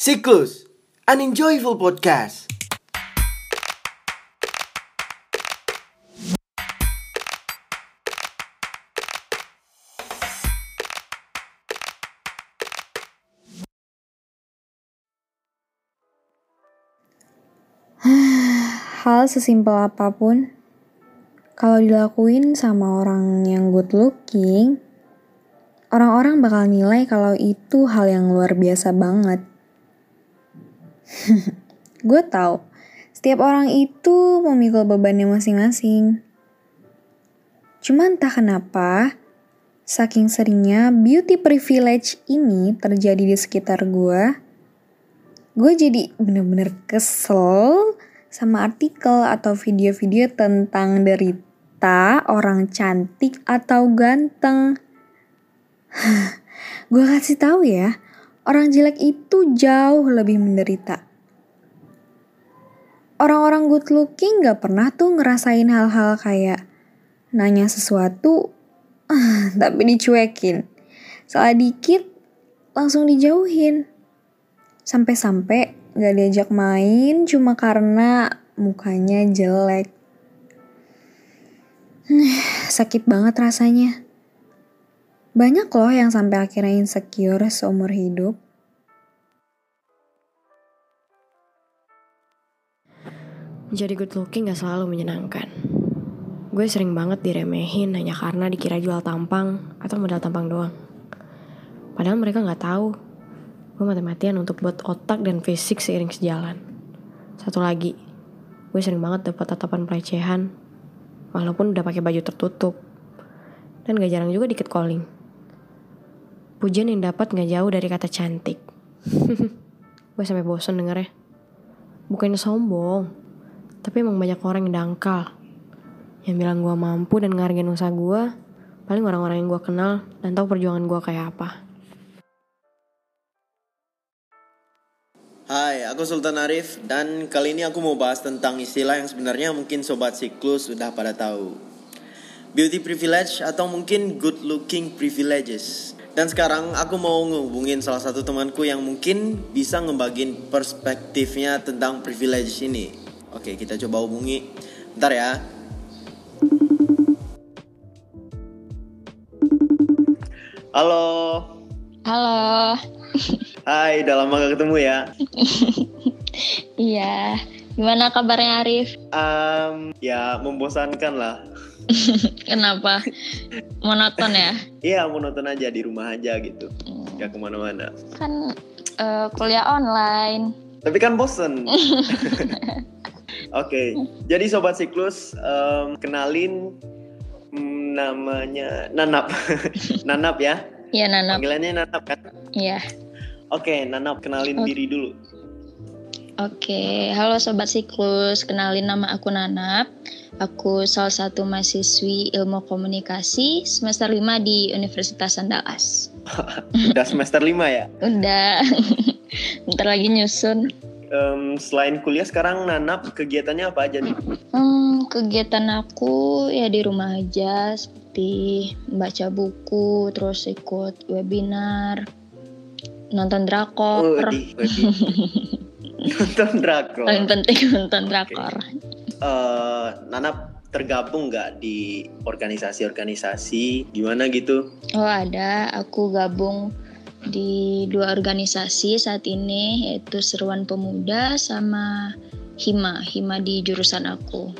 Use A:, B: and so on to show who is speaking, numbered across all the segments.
A: Siklus, an enjoyable podcast.
B: Hal sesimpel apa pun, kalau dilakuin sama orang yang good looking, orang-orang bakal nilai kalau itu hal yang luar biasa banget. Gue tahu, setiap orang itu memikul bebannya masing-masing. Cuma entah kenapa, saking seringnya beauty privilege ini terjadi di sekitar gue, gue jadi bener-bener kesel sama artikel atau video-video tentang derita orang cantik atau ganteng. gue kasih tahu ya, orang jelek itu jauh lebih menderita. Orang-orang good looking gak pernah tuh ngerasain hal-hal kayak nanya sesuatu tapi dicuekin. Salah dikit langsung dijauhin. Sampai-sampai gak diajak main cuma karena mukanya jelek. Sakit banget rasanya. Banyak loh yang sampai akhirnya insecure seumur hidup.
C: Jadi good looking gak selalu menyenangkan. Gue sering banget diremehin hanya karena dikira jual tampang atau modal tampang doang. Padahal mereka gak tahu gue mati-matian untuk buat otak dan fisik seiring sejalan. Satu lagi, gue sering banget dapat tatapan pelecehan, walaupun udah pakai baju tertutup. Dan gak jarang juga dikit calling. Pujian yang dapat gak jauh dari kata cantik. gue sampai bosen dengernya. Bukannya sombong, tapi emang banyak orang yang dangkal. Yang bilang gue mampu dan ngargain usaha gue, paling orang-orang yang gue kenal dan tahu perjuangan gue kayak apa.
A: Hai, aku Sultan Arif dan kali ini aku mau bahas tentang istilah yang sebenarnya mungkin sobat siklus sudah pada tahu. Beauty privilege atau mungkin good looking privileges. Dan sekarang aku mau ngehubungin salah satu temanku yang mungkin bisa ngebagin perspektifnya tentang privilege ini. Oke, kita coba hubungi. Bentar ya. Halo.
D: Halo.
A: Hai, udah lama gak ketemu ya.
D: Iya. Gimana kabarnya Arif?
A: Um, ya membosankan lah.
D: Kenapa? Monoton ya?
A: Iya, monoton aja di rumah aja gitu. Gak ke mana-mana.
D: Kan eh, kuliah online.
A: Tapi kan bosen. Oke, jadi sobat siklus em, kenalin mm, namanya Nanap. Nanap ya.
D: Iya Nanap.
A: Panggilannya Nanap kan?
D: Iya.
A: Oke, Nanap kenalin
D: Oke.
A: diri dulu.
D: Oke. Halo Sobat Siklus. Kenalin nama aku Nanap. Aku salah satu mahasiswi ilmu komunikasi semester 5 di Universitas Andalas.
A: Udah semester 5 ya.
D: Udah. Bentar lagi nyusun.
A: Em, selain kuliah sekarang Nanap kegiatannya apa aja nih?
D: Hmm, kegiatan aku ya di rumah aja seperti membaca buku, terus ikut webinar, nonton drakor.
A: Waduh, waduh. Nonton drakor.
D: Paling penting nonton drakor.
A: Eh, Nanap tergabung nggak di organisasi-organisasi gimana gitu?
D: Oh ada, aku gabung di dua organisasi saat ini yaitu Seruan Pemuda sama Hima, Hima di jurusan aku.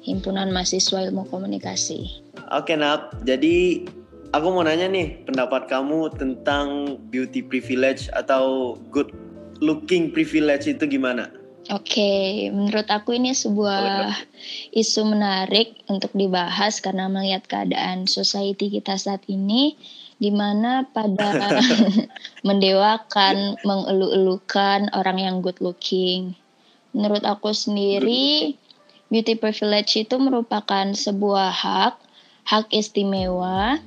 D: Himpunan Mahasiswa Ilmu Komunikasi.
A: Oke Nap, jadi aku mau nanya nih pendapat kamu tentang beauty privilege atau good looking privilege itu gimana?
D: Oke, menurut aku ini sebuah isu menarik untuk dibahas karena melihat keadaan society kita saat ini di mana pada mendewakan, mengelu-elukan orang yang good looking. Menurut aku sendiri, beauty privilege itu merupakan sebuah hak, hak istimewa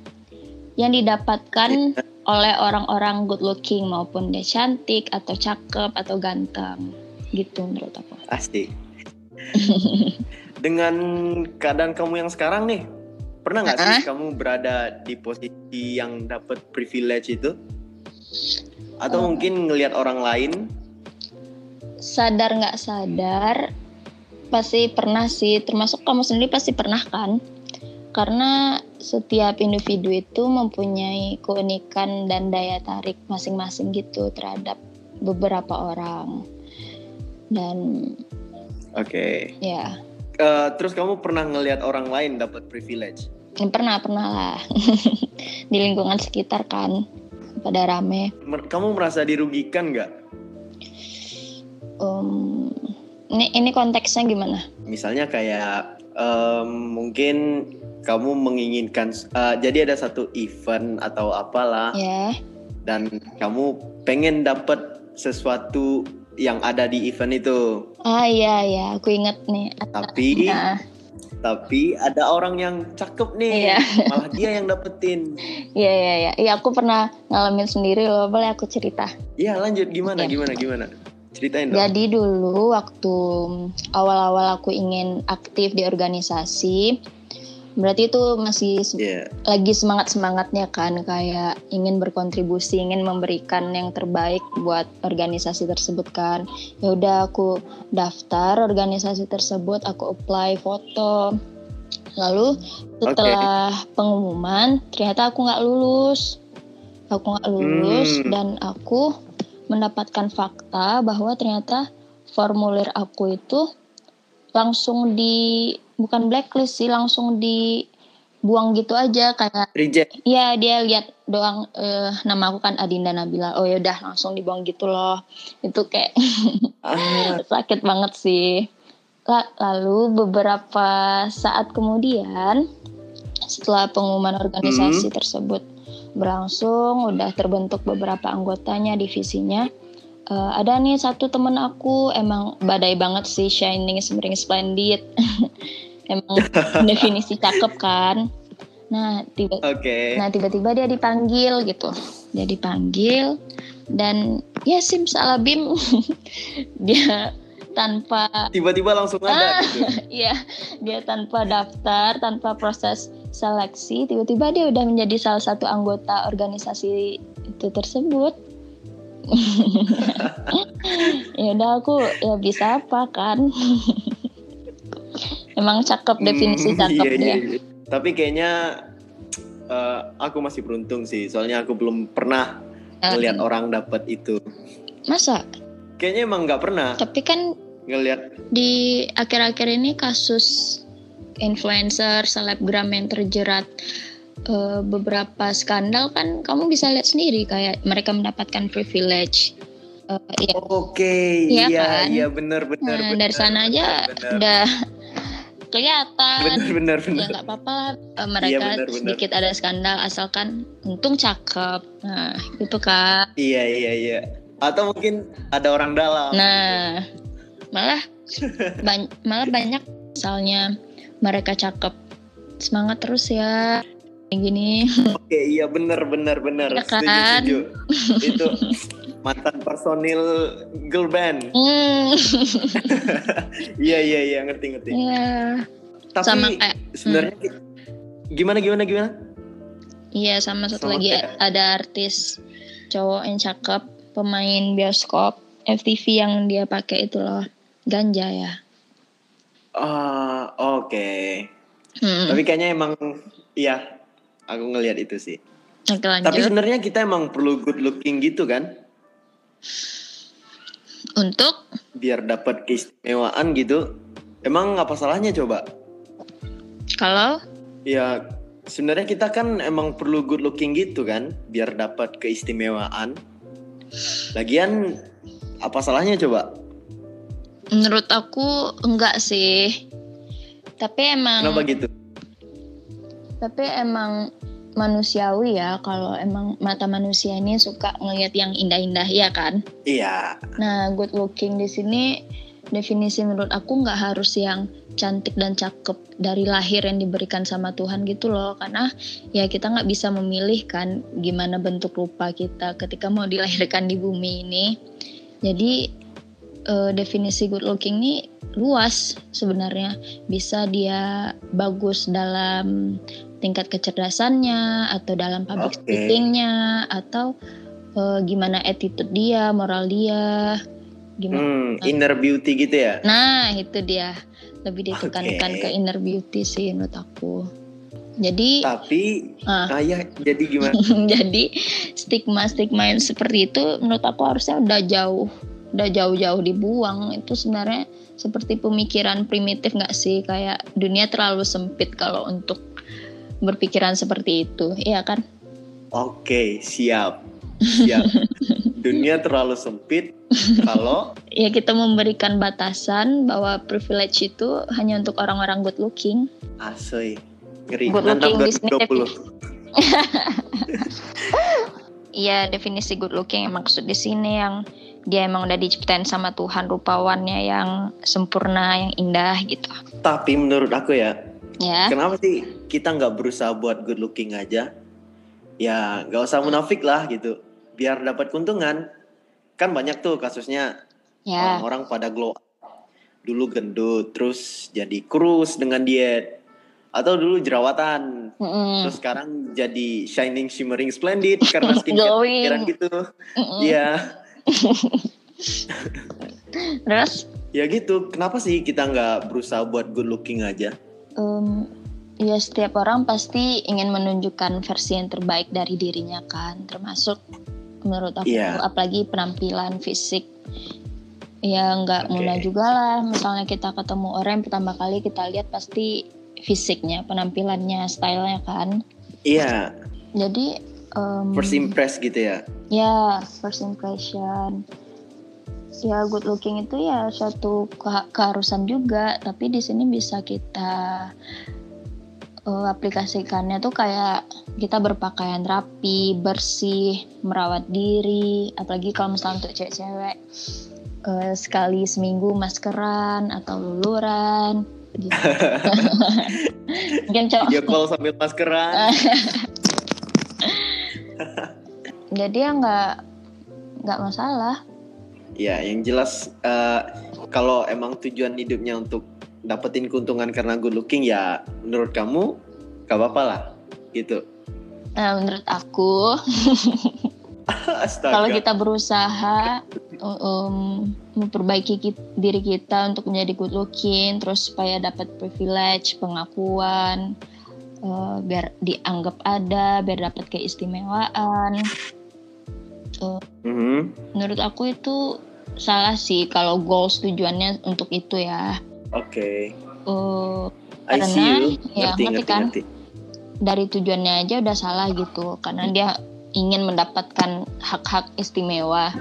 D: yang didapatkan oleh orang-orang good looking maupun dia cantik atau cakep atau ganteng gitu menurut aku.
A: Pasti. Dengan keadaan kamu yang sekarang nih, pernah nggak sih kamu berada di posisi yang dapat privilege itu? Atau
D: Oh.
A: mungkin ngelihat orang lain
D: sadar nggak sadar pasti pernah sih termasuk kamu sendiri pasti pernah kan karena setiap individu itu mempunyai keunikan dan daya tarik masing-masing gitu terhadap beberapa orang dan
A: Oke.
D: ya
A: Eh, terus kamu pernah ngelihat orang lain dapat privilege?
D: pernah pernah lah di lingkungan sekitar kan pada rame
A: Kamu merasa dirugikan nggak?
D: Um, ini ini konteksnya gimana
A: Misalnya kayak em, mungkin kamu menginginkan, eh, jadi ada satu event atau apalah,
D: ya
A: dan kamu pengen dapat sesuatu yang ada di event itu,
D: ah iya ya aku inget nih
A: tapi
D: Nah,
A: tapi ada orang yang cakep nih,
D: Iya.
A: malah dia yang dapetin.
D: iya iya iya iya aku pernah ngalamin sendiri loh boleh aku cerita
A: Iya lanjut gimana
D: Oke.
A: gimana gimana? Ceritain dong.
D: Jadi dulu waktu awal-awal aku ingin aktif di organisasi, berarti itu masih se-
A: Iya.
D: lagi semangat-semangatnya kan kayak ingin berkontribusi, ingin memberikan yang terbaik buat organisasi tersebut kan. Ya udah aku daftar organisasi tersebut, aku apply foto. Lalu setelah pengumuman ternyata aku nggak lulus. Aku nggak lulus
A: Hmm.
D: dan aku mendapatkan fakta bahwa ternyata formulir aku itu langsung di bukan blacklist sih langsung dibuang gitu aja kayak
A: Reject.
D: ya dia lihat doang eh, nama aku kan Adinda Nabila. Oh yaudah langsung dibuang gitu loh. Itu kayak
A: Ah,
D: sakit banget sih. La- lalu beberapa saat kemudian setelah pengumuman organisasi tersebut berlangsung udah terbentuk beberapa anggotanya divisinya Eh, ada nih satu temen aku emang badai banget sih shining spring splendid emang definisi cakep kan nah tiba
A: Oke.
D: Nah tiba-tiba dia dipanggil gitu, dia dipanggil dan ya simsalabim dia tanpa
A: Tiba-tiba langsung ada gitu.
D: ya dia tanpa daftar, tanpa proses seleksi, tiba-tiba dia udah menjadi salah satu anggota organisasi itu tersebut. ya udah aku ya bisa apa kan? Emang cakep definisi
A: Hmm,
D: cakep
A: iya,
D: dia.
A: iya, iya. Tapi kayaknya eh, aku masih beruntung sih, soalnya aku belum pernah
D: Eh,
A: ngelihat orang dapat itu.
D: Masa?
A: Kayaknya emang nggak pernah
D: Tapi kan
A: ngelihat.
D: di akhir-akhir ini kasus influencer, selebgram yang terjerat eh, beberapa skandal kan kamu bisa lihat sendiri kayak mereka mendapatkan privilege. Eh, ya,
A: Oke,
D: Iya
A: iya,
D: kan?
A: iya benar benar.
D: nah,
A: benar,
D: dari sana aja
A: benar,
D: udah kelihatan.
A: Benar benar
D: Ya
A: benar.
D: nggak apa-apa lah eh, mereka
A: Iya, benar.
D: sedikit ada skandal asalkan untung cakep. Nah itu kan.
A: Iya iya iya. Atau mungkin ada orang dalam.
D: Nah malah ban- malah banyak misalnya mereka cakep semangat terus ya gini
A: Oke, iya benar benar benar.
D: Iya
A: Setuju,
D: kan?
A: setuju. Itu mantan personil girl band.
D: hmm,
A: Iya iya iya ngerti ngerti.
D: iya
A: Tapi
D: sama kayak
A: sebenarnya gimana gimana gimana?
D: iya sama satu
A: Sama
D: lagi
A: kayak-
D: ada artis cowok yang cakep pemain bioskop FTV yang dia pakai itu loh ganja ya
A: Ah, oke.
D: hmm.
A: Tapi kayaknya emang iya aku ngelihat itu sih.
D: Oke,
A: Tapi sebenarnya kita emang perlu good looking gitu kan?
D: untuk
A: Biar dapat keistimewaan gitu. Emang apa salahnya coba?
D: kalau
A: Ya sebenarnya kita kan emang perlu good looking gitu kan, biar dapat keistimewaan. Lagian apa salahnya coba?
D: menurut aku enggak sih tapi emang
A: Kenapa gitu?
D: Tapi emang manusiawi ya kalau emang mata manusia ini suka ngelihat yang indah-indah ya kan.
A: Iya,
D: Nah, good looking di sini definisi menurut aku nggak harus yang cantik dan cakep dari lahir yang diberikan sama Tuhan gitu loh. Karena ya kita nggak bisa memilih kan gimana bentuk rupa kita ketika mau dilahirkan di bumi ini. Jadi eh, definisi good looking ini luas sebenarnya. Bisa dia bagus dalam tingkat kecerdasannya atau dalam public
A: Oke.
D: speakingnya atau eh, gimana attitude dia moral dia gimana
A: Hmm, inner beauty gitu ya?
D: nah itu dia lebih ditekankan
A: Oke.
D: ke inner beauty sih menurut aku jadi
A: Tapi
D: Ah.
A: ayah jadi gimana?
D: jadi stigma stigma yang seperti itu menurut aku harusnya udah jauh udah jauh-jauh dibuang itu sebenarnya seperti pemikiran primitif nggak sih kayak dunia terlalu sempit kalau untuk berpikiran seperti itu iya kan
A: Oke, siap. Siap. Dunia terlalu sempit kalau
D: ya kita memberikan batasan bahwa privilege itu hanya untuk orang-orang good looking
A: asoy ngeri
D: Good looking di sini
A: 2020.
D: Iya definisi good looking yang maksud di sini yang dia emang udah diciptain sama Tuhan rupawannya yang sempurna yang indah gitu
A: Tapi menurut aku ya,
D: ya
A: kenapa sih kita nggak berusaha buat good looking aja? Ya nggak usah munafik lah gitu, biar dapat keuntungan. Kan banyak tuh kasusnya
D: ya
A: orang-orang pada glow. Dulu gendut, terus jadi kurus dengan diet. Atau dulu jerawatan,
D: Mm-mm.
A: terus sekarang jadi shining, shimmering, splendid karena skincare pikiran gitu. Iya,
D: terus
A: ya gitu. Kenapa sih kita nggak berusaha buat good looking aja?
D: Em, ya setiap orang pasti ingin menunjukkan versi yang terbaik dari dirinya kan termasuk menurut aku
A: Iya.
D: apalagi penampilan fisik ya nggak
A: Oke.
D: mudah juga lah misalnya kita ketemu orang yang pertama kali kita lihat pasti fisiknya penampilannya stylenya kan
A: Iya,
D: jadi em,
A: first impress gitu ya.
D: Ya, first impression. Ya, good looking itu ya suatu keha- keharusan juga, tapi di sini bisa kita eh, aplikasikannya tuh kayak kita berpakaian rapi, bersih, merawat diri, apalagi kalau misalnya untuk cewek-cewek eh, sekali seminggu maskeran atau luluran gitu. Mungkin cowok
A: Dia call sambil maskeran.
D: jadi ya nggak nggak masalah.
A: Ya, yang jelas eh, kalau emang tujuan hidupnya untuk dapetin keuntungan karena good looking ya menurut kamu gak apa-apa lah gitu.
D: Nah, menurut aku kalau kita berusaha um, memperbaiki ki- diri kita untuk menjadi good looking terus supaya dapat privilege pengakuan eh, biar dianggap ada biar dapat keistimewaan Eh,
A: Mhm.
D: menurut aku itu salah sih kalau goals tujuannya untuk itu ya
A: Oke.
D: Eh,
A: I
D: Karena,
A: see you.
D: ya,
A: Ngerti,
D: ngerti kan?
A: ngerti.
D: dari tujuannya aja udah salah gitu karena dia ingin mendapatkan hak-hak istimewa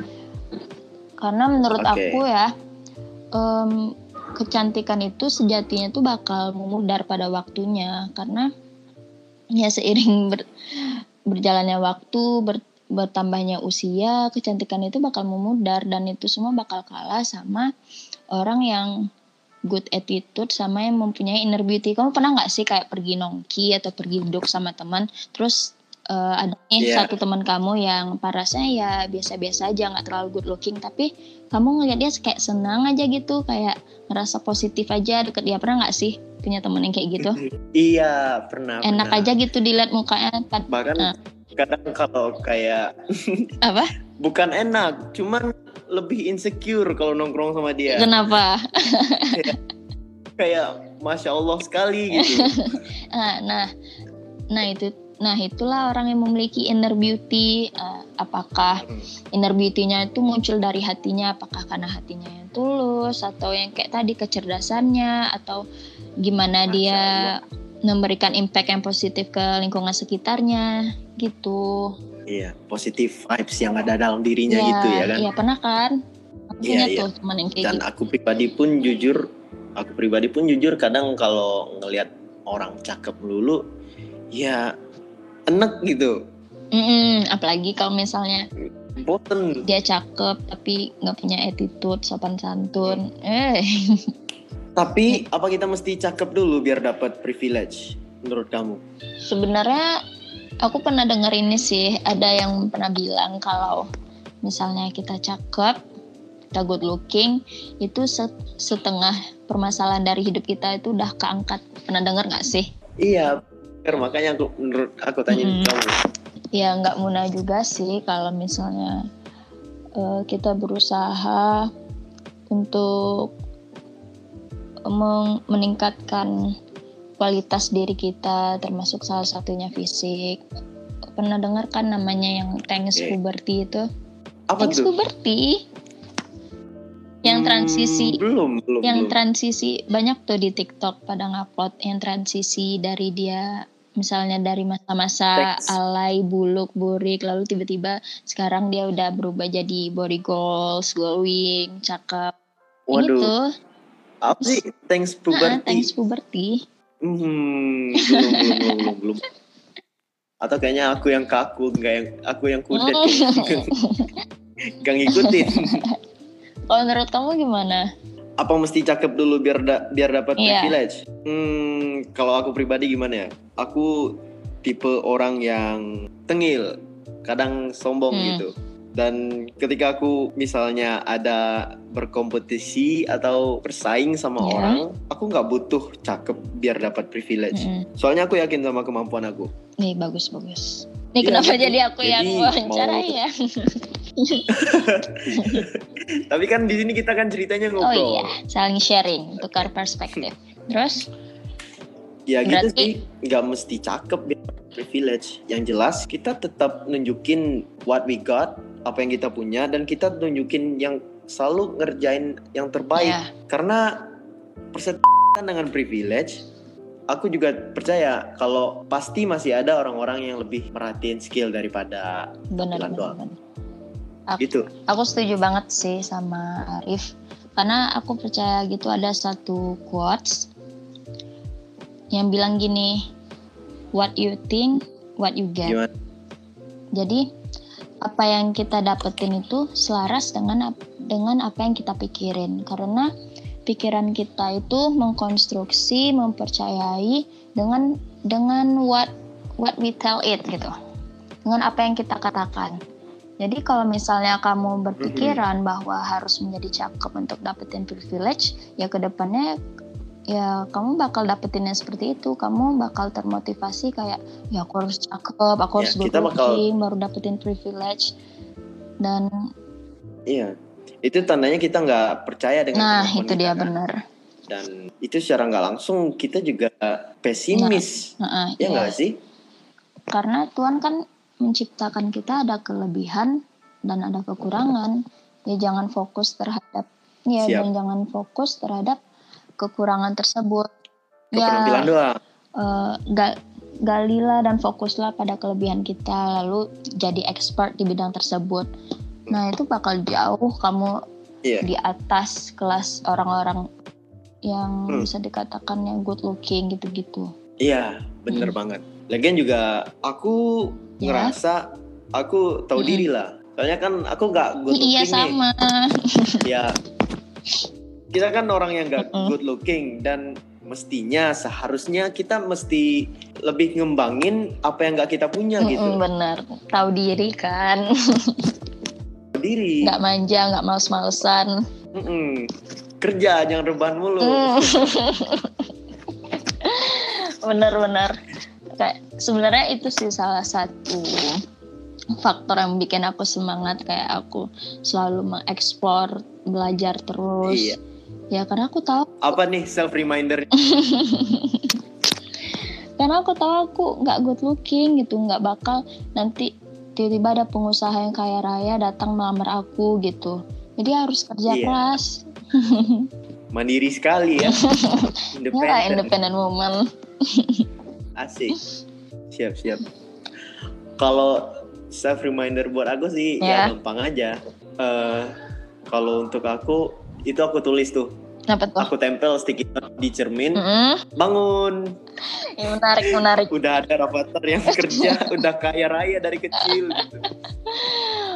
D: karena menurut
A: Oke.
D: aku ya em, kecantikan itu sejatinya tuh bakal memudar pada waktunya karena ya seiring ber- berjalannya waktu ber- bertambahnya usia kecantikan itu bakal memudar dan itu semua bakal kalah sama orang yang good attitude sama yang mempunyai inner beauty. Kamu pernah nggak sih kayak pergi nongki atau pergi duduk sama teman, terus eh, ada nih
A: Iya.
D: satu teman kamu yang parasnya ya biasa-biasa aja, nggak terlalu good looking, tapi kamu ngeliat dia kayak senang aja gitu, kayak ngerasa positif aja deket dia. Pernah nggak sih punya temen yang kayak gitu?
A: Iya, pernah.
D: Enak
A: pernah.
D: aja gitu dilihat mukanya. Pad-
A: Bahkan
D: Ah.
A: Kadang kalau kayak
D: Apa?
A: bukan enak, cuman lebih insecure kalau nongkrong sama dia.
D: Kenapa?
A: Kayak masya Allah sekali gitu.
D: Ah, nah, nah itu, nah itulah orang yang memiliki inner beauty. Ah, apakah
A: Hmm.
D: inner beauty-nya itu muncul dari hatinya? Apakah karena hatinya yang tulus atau yang kayak tadi kecerdasannya atau gimana
A: Masya
D: dia
A: Allah.
D: Memberikan impact yang positif ke lingkungan sekitarnya gitu.
A: Iya, positif vibes yang ada dalam dirinya
D: Iya,
A: gitu ya kan.
D: Iya pernah kan? Aku
A: Iya,
D: punya
A: iya.
D: tuh teman yang kayak
A: Dan
D: gitu.
A: aku pribadi pun jujur, aku pribadi pun jujur kadang kalau ngelihat orang cakep melulu, ya enek gitu.
D: Mm-mm, apalagi kalau misalnya
A: Boten.
D: dia cakep tapi nggak punya attitude sopan santun. Eh,
A: Tapi apa kita mesti cakep dulu biar dapat privilege menurut kamu?
D: sebenarnya aku pernah dengar ini sih ada yang pernah bilang kalau misalnya kita cakep kita good looking itu se- setengah permasalahan dari hidup kita itu udah keangkat pernah dengar nggak sih
A: Iya, makanya aku menurut aku tanya
D: Mm-mm.
A: kamu.
D: ya nggak mudah juga sih kalau misalnya eh, kita berusaha untuk meningkatkan kualitas diri kita termasuk salah satunya fisik pernah dengar kan namanya yang thanks
A: Oke.
D: puberty itu
A: Apa
D: thanks
A: tuh?
D: puberty yang
A: Hmm,
D: transisi
A: belum, belum,
D: yang
A: belum.
D: transisi banyak tuh di TikTok pada ngupload yang transisi dari dia misalnya dari masa-masa alay, buluk, burik lalu tiba-tiba sekarang dia udah berubah jadi body goals, glowing, cakep. Ini
A: Waduh,
D: tuh
A: apa sih? Thanks
D: nah,
A: puberty.
D: thanks puberty.
A: Hmm, belum, belum, belum, belum. Atau kayaknya aku yang kaku, enggak yang aku yang kudet.
D: Hmm.
A: Gak ngikutin.
D: Kalau menurut kamu gimana?
A: Apa mesti cakep dulu biar da- biar dapat
D: Iya.
A: privilege? Hmm, kalau aku pribadi gimana ya? Aku tipe orang yang tengil, kadang sombong
D: Hmm.
A: gitu. Dan ketika aku misalnya ada berkompetisi atau bersaing sama
D: Iya.
A: orang, aku nggak butuh cakep biar dapat privilege.
D: Mm-mm.
A: Soalnya aku yakin sama kemampuan aku.
D: Nih bagus bagus. Nih
A: Iya,
D: kenapa
A: jadi-
D: jadi aku yang
A: jadi
D: wawancarai
A: mau-
D: ya?
A: Tapi kan di sini kita kan ceritanya
D: Oh
A: ngobrol.
D: iya, saling sharing, tukar perspektif. Terus?
A: Ya gitu
D: Berarti-
A: sih, nggak mesti cakep biar privilege. Yang jelas kita tetap nunjukin what we got, apa yang kita punya, dan kita nunjukin yang selalu ngerjain yang terbaik.
D: Ya,
A: Karena persetan dengan privilege, aku juga percaya kalau pasti masih ada orang-orang yang lebih merhatiin skill daripada
D: benar
A: Bilang
D: benar.
A: doang.
D: benar.
A: gitu.
D: Aku setuju banget sih sama Arif. Karena aku percaya gitu ada satu quotes yang bilang gini, what you think, what you get.
A: Gimana?
D: Jadi apa yang kita dapetin itu selaras dengan dengan apa yang kita pikirin. Karena pikiran kita itu mengkonstruksi, mempercayai dengan dengan what what we tell it gitu. Dengan apa yang kita katakan. Jadi kalau misalnya kamu berpikiran bahwa harus menjadi cakep untuk dapetin privilege, ya ke depannya ya kamu bakal dapetinnya seperti itu. Kamu bakal termotivasi kayak ya aku harus cakep, aku
A: Ya,
D: harus
A: kita bakal-
D: baru dapetin privilege. Dan
A: Iya. Itu tandanya kita nggak percaya dengan
D: nah itu dia
A: kan?
D: bener.
A: Dan itu secara nggak langsung kita juga pesimis.
D: Nah,
A: ya
D: iya.
A: nggak sih?
D: Karena Tuhan kan menciptakan kita ada kelebihan dan ada kekurangan. Ya jangan fokus terhadap ya
A: Siap.
D: dan jangan fokus terhadap kekurangan tersebut.
A: Keterampilan
D: ya
A: doang.
D: eh, ga- galilah dan fokuslah pada kelebihan kita lalu jadi expert di bidang tersebut. Nah, itu bakal jauh kamu
A: Iya.
D: di atas kelas orang-orang yang
A: Hmm.
D: bisa dikatakan yang good looking gitu-gitu.
A: Iya, bener
D: Hmm.
A: banget. Lagian juga aku
D: Ya.
A: ngerasa aku tahu
D: Mm-mm.
A: diri lah. Soalnya kan aku nggak good looking
D: Iya
A: nih.
D: sama.
A: Ya, kita kan orang yang
D: Mm-mm.
A: good looking dan mestinya seharusnya kita mesti lebih ngembangin apa yang nggak kita punya gitu.
D: Mm-mm, bener. Tahu diri kan.
A: Tahu Diri.
D: nggak manja, nggak males-malesan.
A: Mm-mm. Kerja jangan rebahan mulu.
D: Hmm. Bener-bener. Kayak sebenarnya itu sih salah satu faktor yang bikin aku semangat kayak aku selalu mengeksplor belajar terus.
A: Iya.
D: Ya karena aku tahu
A: Apa nih self reminder?
D: karena aku tahu aku nggak good looking gitu nggak bakal nanti tiba-tiba ada pengusaha yang kaya raya datang melamar aku gitu jadi harus kerja
A: Iya.
D: keras
A: Mandiri sekali ya.
D: ya lah
A: Independen.
D: independent woman
A: Asik. Siap, siap. Kalau self reminder buat aku sih
D: Ya.
A: ya gampang aja. Eh kalau untuk aku itu aku tulis tuh.
D: Apa tuh
A: Aku tempel sticky note di cermin.
D: Mm-mm.
A: Bangun.
D: Ya, menarik menarik
A: Udah ada rapater yang kerja, udah kaya raya dari kecil gitu.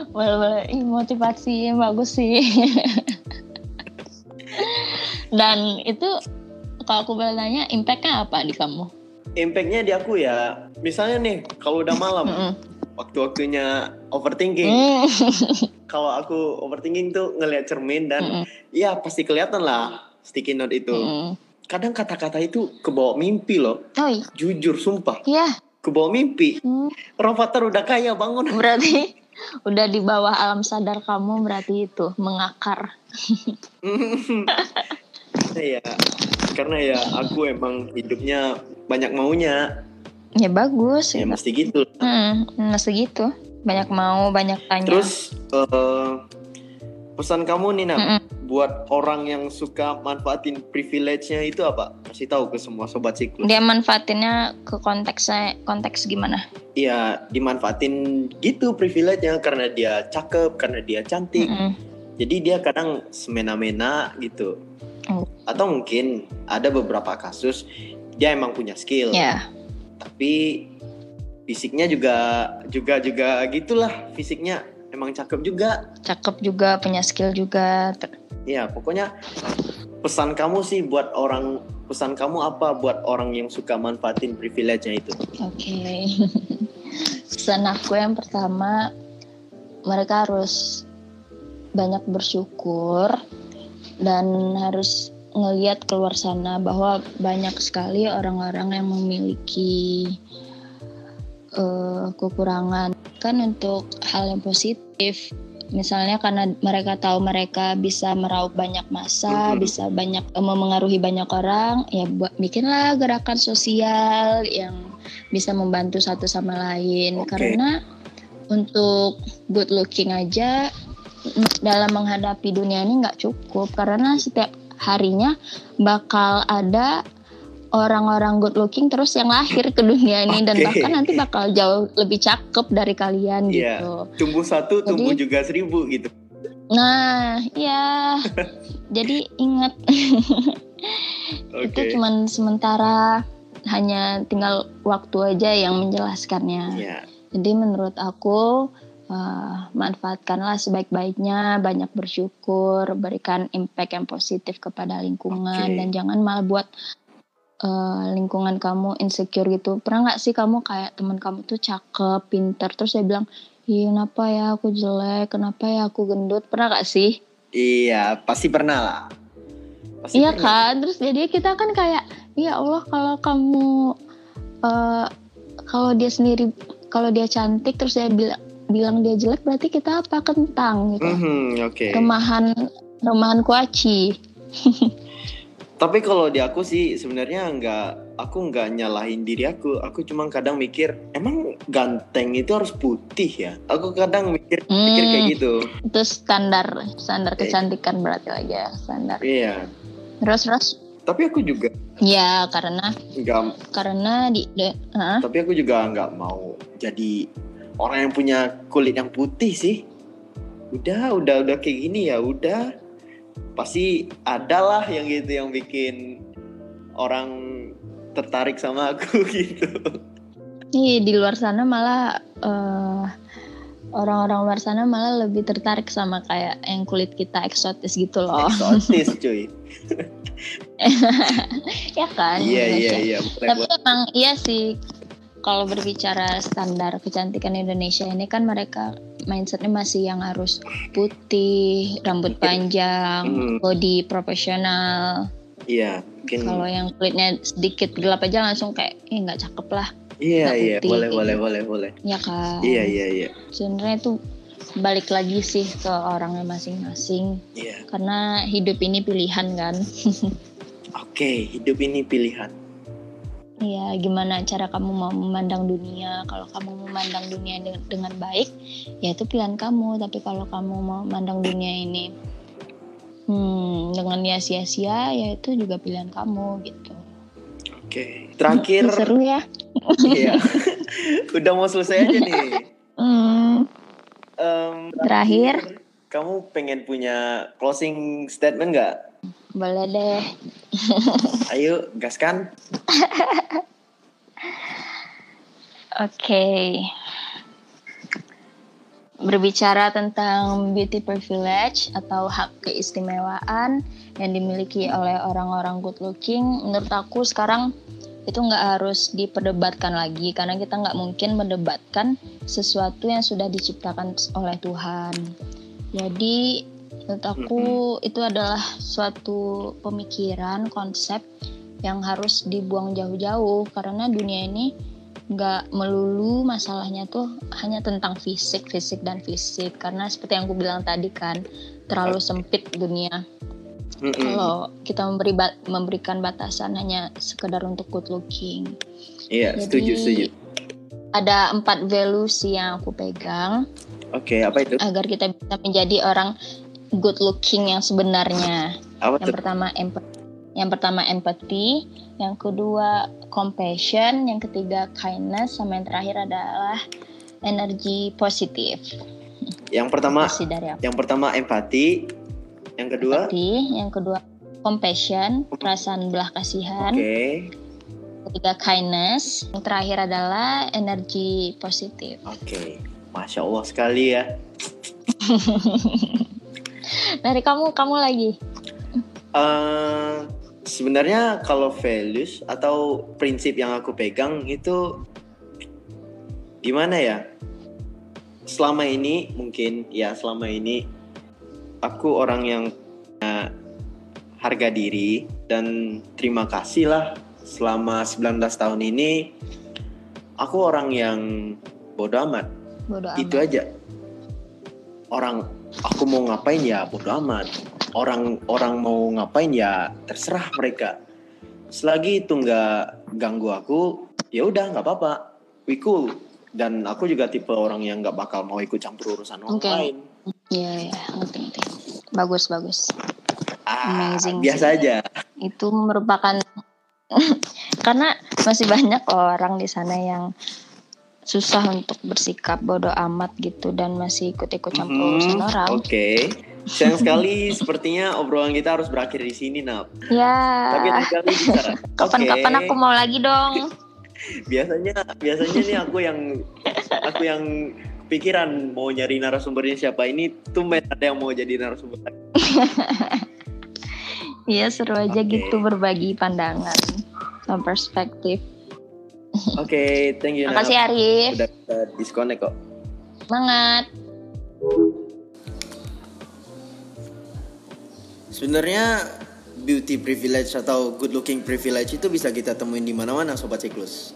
D: boleh boleh Ih, motivasi bagus sih dan itu kalau aku boleh tanya impactnya apa di kamu
A: Impactnya di aku ya, misalnya nih kalau udah malam, waktu-waktunya overthinking.
D: Mm.
A: Kalau aku overthinking tuh ngelihat cermin dan
D: Mm-mm.
A: ya pasti kelihatan lah sticky note itu.
D: Mm-mm.
A: Kadang kata-kata itu kebawa mimpi loh.
D: oh iya
A: Jujur, sumpah.
D: Iya.
A: Kebawa mimpi.
D: Hmm,
A: Rafathar udah kaya bangun.
D: berarti udah di bawah alam sadar kamu berarti itu mengakar.
A: Iya, karena ya aku emang hidupnya banyak maunya.
D: Ya bagus.
A: Ya
D: gitu.
A: mesti gitu.
D: Hmm, mesti gitu. Banyak mau, banyak tanya.
A: Terus eh, pesan kamu nih Nam,
D: Mm-mm.
A: buat orang yang suka manfaatin privilege-nya itu apa? Kasih tahu ke semua sobat siklus.
D: dia manfaatinnya ke konteksnya konteks gimana?
A: Iya, dimanfaatin gitu privilege-nya karena dia cakep, karena dia cantik.
D: Mm-mm.
A: Jadi dia kadang semena-mena gitu.
D: Oh.
A: Atau mungkin ada beberapa kasus dia emang punya skill,
D: Ya,
A: tapi fisiknya juga juga juga gitulah fisiknya emang cakep juga.
D: cakep juga, punya skill juga.
A: Ya, pokoknya pesan kamu sih buat orang pesan kamu apa buat orang yang suka manfaatin privilege-nya itu?
D: Oke. Pesan aku yang pertama, mereka harus banyak bersyukur dan harus ngelihat keluar sana bahwa banyak sekali orang-orang yang memiliki eh, kekurangan kan untuk hal yang positif misalnya karena mereka tahu mereka bisa meraup banyak masa
A: Mhm.
D: bisa banyak eh, memengaruhi banyak orang ya buat bikinlah gerakan sosial yang bisa membantu satu sama lain
A: Oke.
D: karena untuk good looking aja mm, dalam menghadapi dunia ini nggak cukup karena setiap harinya bakal ada orang-orang good looking terus yang lahir ke dunia ini dan
A: Oke.
D: bahkan nanti bakal jauh lebih cakep dari kalian
A: Iya.
D: gitu.
A: Tumbuh satu,
D: Jadi-
A: tumbuh juga seribu gitu.
D: Nah, ya. jadi ingat
A: Oke.
D: itu cuman sementara hanya tinggal waktu aja yang menjelaskannya.
A: Iya.
D: Jadi menurut aku eh, manfaatkanlah sebaik-baiknya, banyak bersyukur, berikan impact yang positif kepada lingkungan
A: Oke.
D: dan jangan malah buat eh, lingkungan kamu insecure gitu. Pernah nggak sih kamu kayak teman kamu tuh cakep, pinter, terus dia bilang, Ih, kenapa ya aku jelek, kenapa ya aku gendut, pernah nggak sih?
A: Iya, pasti pernah lah. Pasti
D: Iya
A: pernah.
D: kan, terus jadi kita kan kayak, ya Allah kalau kamu eh kalau dia sendiri, kalau dia cantik terus dia bilang bilang dia jelek berarti kita apa kentang gitu,
A: Mhm, Oke.
D: remahan remahan kuaci.
A: Tapi kalau di aku sih sebenarnya nggak, aku nggak nyalahin diri aku. Aku cuma kadang mikir, emang ganteng itu harus putih ya? Aku kadang mikir, mikir kayak
D: Hmm.
A: gitu.
D: Itu standar standar
A: Oke.
D: kecantikan berarti lagi ya standar.
A: Iya.
D: Terus terus,
A: Tapi aku juga
D: ya karena
A: nggak,
D: karena di, de, Hah?
A: tapi aku juga nggak mau jadi orang yang punya kulit yang putih sih. Udah, udah, udah kayak gini ya, udah. Pasti ada lah yang gitu yang bikin orang tertarik sama aku gitu.
D: Ih, di luar sana malah eh, orang-orang luar sana malah lebih tertarik sama kayak yang kulit kita eksotis gitu loh.
A: Eksotis cuy.
D: ya kan?
A: Iya iya iya. Boleh,
D: Tapi emang iya sih kalau berbicara standar kecantikan Indonesia ini kan mereka mindsetnya masih yang harus putih, rambut panjang,
A: Hmm.
D: body profesional.
A: Iya mungkin.
D: Kalau yang kulitnya sedikit gelap aja langsung kayak, eh nggak cakep lah,
A: Iya iya boleh boleh boleh boleh.
D: ya kan?
A: Iya iya iya.
D: Sebenarnya itu balik lagi sih ke orangnya masing-masing.
A: Iya.
D: Karena hidup ini pilihan kan.
A: Oke hidup ini pilihan.
D: Iya, gimana cara kamu mau memandang dunia? Kalau kamu memandang dunia de- dengan baik, ya itu pilihan kamu. Tapi kalau kamu mau memandang dunia ini hmm, dengan ya sia-sia, ya itu juga pilihan kamu gitu.
A: Oke terakhir.
D: Seru ya?
A: Iya. Udah mau selesai aja nih.
D: Hmm,
A: Em,
D: Terakhir.
A: Kamu pengen punya closing statement nggak?
D: Boleh deh.
A: Ayo gaskan.
D: Oke. Berbicara tentang beauty privilege atau hak keistimewaan yang dimiliki oleh orang-orang good looking, menurut aku sekarang itu nggak harus diperdebatkan lagi karena kita nggak mungkin mendebatkan sesuatu yang sudah diciptakan oleh Tuhan. Jadi menurut aku itu adalah suatu pemikiran konsep yang harus dibuang jauh-jauh karena dunia ini nggak melulu masalahnya tuh hanya tentang fisik fisik dan fisik karena seperti yang aku bilang tadi kan terlalu sempit dunia
A: Mm-mm.
D: kalau kita memberi ba- memberikan batasan hanya sekedar untuk good looking
A: Iya,
D: Jadi-
A: setuju, setuju.
D: ada empat values yang aku pegang
A: Oke, apa itu?
D: agar kita bisa menjadi orang good looking yang sebenarnya.
A: Apa
D: yang pertama empathy yang pertama empathy yang kedua compassion yang ketiga kindness sama yang terakhir adalah energi positif.
A: Yang pertama, yang pertama empati, yang kedua,
D: empathy yang kedua compassion perasaan belah kasihan.
A: Oke,
D: ketiga kindness yang terakhir adalah energi positif.
A: Oke, masya Allah sekali ya.
D: dari kamu kamu lagi.
A: Eh, sebenarnya kalau values atau prinsip yang aku pegang itu gimana ya? Selama ini mungkin ya selama ini aku orang yang punya harga diri dan terima kasih lah. Selama 19 tahun ini aku orang yang bodoh amat.
D: Bodoh
A: itu
D: amat.
A: aja. Orang aku mau ngapain ya bodo amat orang orang mau ngapain ya terserah mereka selagi itu nggak ganggu aku ya udah nggak apa-apa we cool dan aku juga tipe orang yang nggak bakal mau ikut campur urusan orang
D: Oke.
A: lain
D: Iya, iya, ngerti, ngerti. Bagus, bagus.
A: ah,
D: Amazing
A: biasa
D: sih.
A: aja
D: Itu merupakan karena masih banyak orang di sana yang susah untuk bersikap bodoh amat gitu dan masih ikut-ikut campur
A: Mhm,
D: urusan orang.
A: oke sayang sekali sepertinya obrolan kita harus berakhir di sini Nap
D: Ya.
A: tapi bicara
D: Kapan-kapan aku mau lagi dong.
A: biasanya biasanya nih aku yang aku yang pikiran mau nyari narasumbernya siapa ini tumben ada yang mau jadi narasumber
D: Iya seru aja
A: Oke.
D: gitu berbagi pandangan dan perspektif.
A: Oke thank you.
D: Makasih Arif.
A: udah bisa disconnect kok
D: Semangat.
A: sebenarnya beauty privilege atau good looking privilege itu bisa kita temuin di mana-mana sobat siklus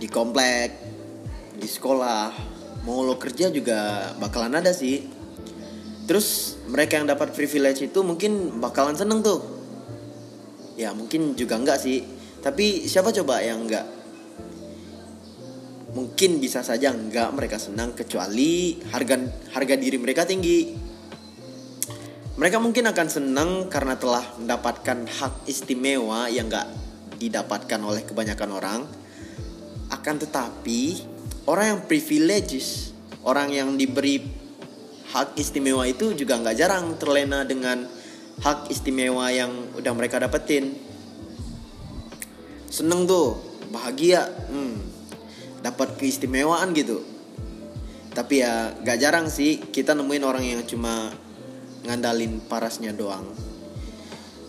A: di komplek di sekolah mau lo kerja juga bakalan ada sih terus mereka yang dapat privilege itu mungkin bakalan seneng tuh ya mungkin juga enggak sih tapi siapa coba yang enggak mungkin bisa saja enggak mereka senang kecuali harga harga diri mereka tinggi mereka mungkin akan senang karena telah mendapatkan hak istimewa yang gak didapatkan oleh kebanyakan orang. Akan tetapi, orang yang privileges, orang yang diberi hak istimewa itu juga nggak jarang terlena dengan hak istimewa yang udah mereka dapetin. Seneng tuh, bahagia, hmm, dapat keistimewaan gitu. Tapi ya gak jarang sih kita nemuin orang yang cuma ngandalin parasnya doang.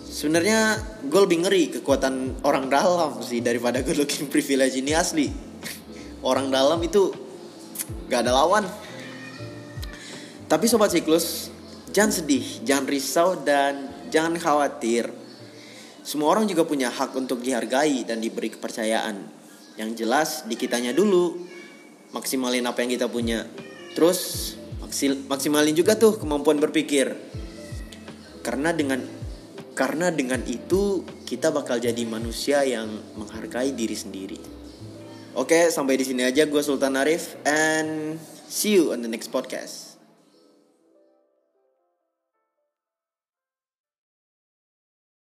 A: Sebenarnya gue lebih ngeri kekuatan orang dalam sih daripada good looking privilege ini asli. Orang dalam itu gak ada lawan. Tapi sobat siklus, jangan sedih, jangan risau dan jangan khawatir. Semua orang juga punya hak untuk dihargai dan diberi kepercayaan. Yang jelas di kitanya dulu maksimalin apa yang kita punya. Terus maksimalin juga tuh kemampuan berpikir. Karena dengan karena dengan itu kita bakal jadi manusia yang menghargai diri sendiri. Oke, sampai di sini aja gue Sultan Arif and see you on the next podcast.